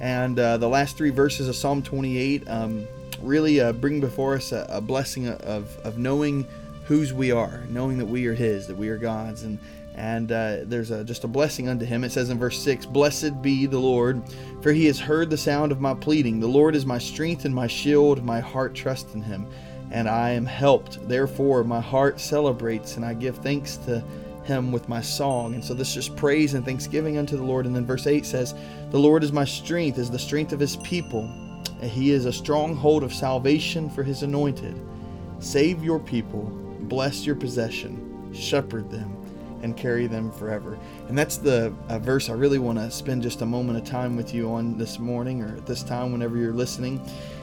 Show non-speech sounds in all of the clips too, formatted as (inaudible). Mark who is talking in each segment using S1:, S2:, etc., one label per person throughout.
S1: And uh, the last three verses of Psalm 28 um, really uh, bring before us a, a, blessing of, of knowing whose we are, knowing that we are His, that we are God's. And, and uh, there's a, just a blessing unto Him. It says in verse 6 Blessed be the Lord, for He has heard the sound of my pleading. The Lord is my strength and my shield. My heart trusts in Him, and I am helped. Therefore, my heart celebrates, and I give thanks to him with my song. And so this is just praise and thanksgiving unto the Lord. And then verse 8 says, The Lord is my strength, is the strength of his people. And he is a stronghold of salvation for his anointed. Save your people, bless your possession, shepherd them, and carry them forever. And that's the uh, verse I really want to spend just a moment of time with you on this morning or at this time whenever you're listening.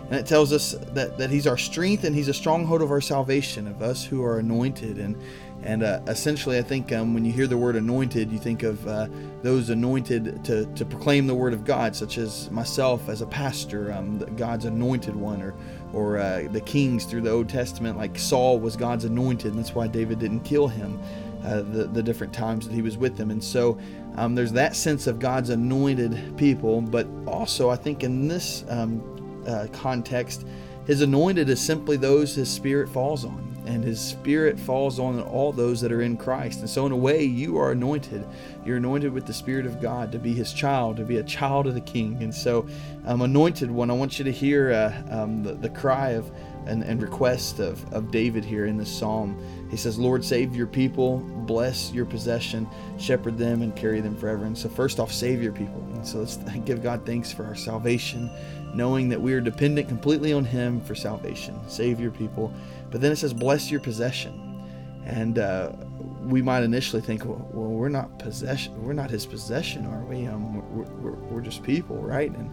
S1: And it tells us that, that he's our strength and he's a stronghold of our salvation, of us who are anointed. And and uh, essentially, I think um, when you hear the word anointed, you think of uh, those anointed to, to proclaim the word of God, such as myself as a pastor, um, God's anointed one, or, or uh, the kings through the Old Testament, like Saul was God's anointed, and that's why David didn't kill him. Uh, the, the different times that he was with them. And so um, there's that sense of God's anointed people, but also I think in this um, uh, context, his anointed is simply those his spirit falls on and his spirit falls on all those that are in Christ. And so, in a way, you are anointed. You're anointed with the Spirit of God to be his child, to be a child of the King. And so, um, anointed one, I want you to hear uh, um, the, the cry of and, and request of, of David here in this psalm. He says, Lord, save your people, bless your possession, shepherd them, and carry them forever. And so, first off, save your people. And so, let's (laughs) give God thanks for our salvation, knowing that we are dependent completely on Him for salvation. Save your people. But then it says, bless your possession. And uh, we might initially think, well, well, we're not possession, we're not his possession, are we? Um, we're, we're, we're, just people, right? And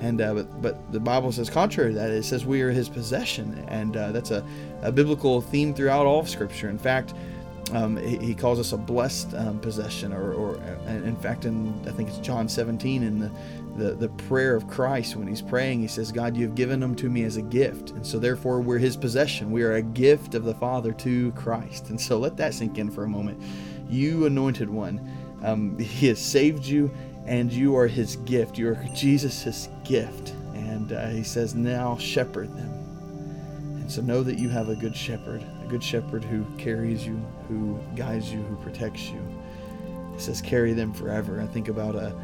S1: and uh, but but the Bible says contrary to that. It says we are his possession, and uh, that's a, a biblical theme throughout all of Scripture. In fact, um, he, he, calls us a blessed um, possession, or, or in fact, in I think it's John 17 in the, the the prayer of Christ when he's praying, he says, "God, you have given them to me as a gift, and so therefore we're His possession. We are a gift of the Father to Christ." And so let that sink in for a moment. You anointed one, um, He has saved you, and you are His gift. You are Jesus' gift, and uh, He says, "Now shepherd them." And so know that you have a good shepherd a good shepherd who carries you, who guides you, who protects you. He says, carry them forever. I think about a,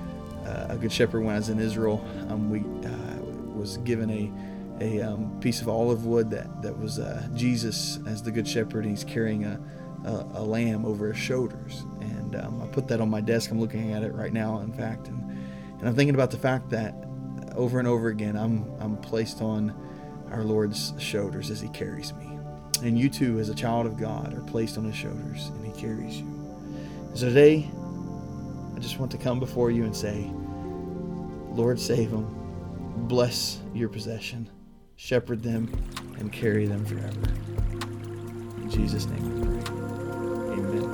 S1: a good shepherd when I was in Israel. Um, we uh, was given a a um, piece of olive wood that that was uh, Jesus as the good shepherd. He's carrying a, a, a lamb over his shoulders, and um, I put that on my desk. I'm looking at it right now, in fact, and and I'm thinking about the fact that over and over again, I'm I'm placed on our Lord's shoulders as He carries me. And you too, as a child of God, are placed on his shoulders and he carries you. So today, I just want to come before you and say, Lord, save them. Bless your possession. Shepherd them and carry them forever. In Jesus' name we pray.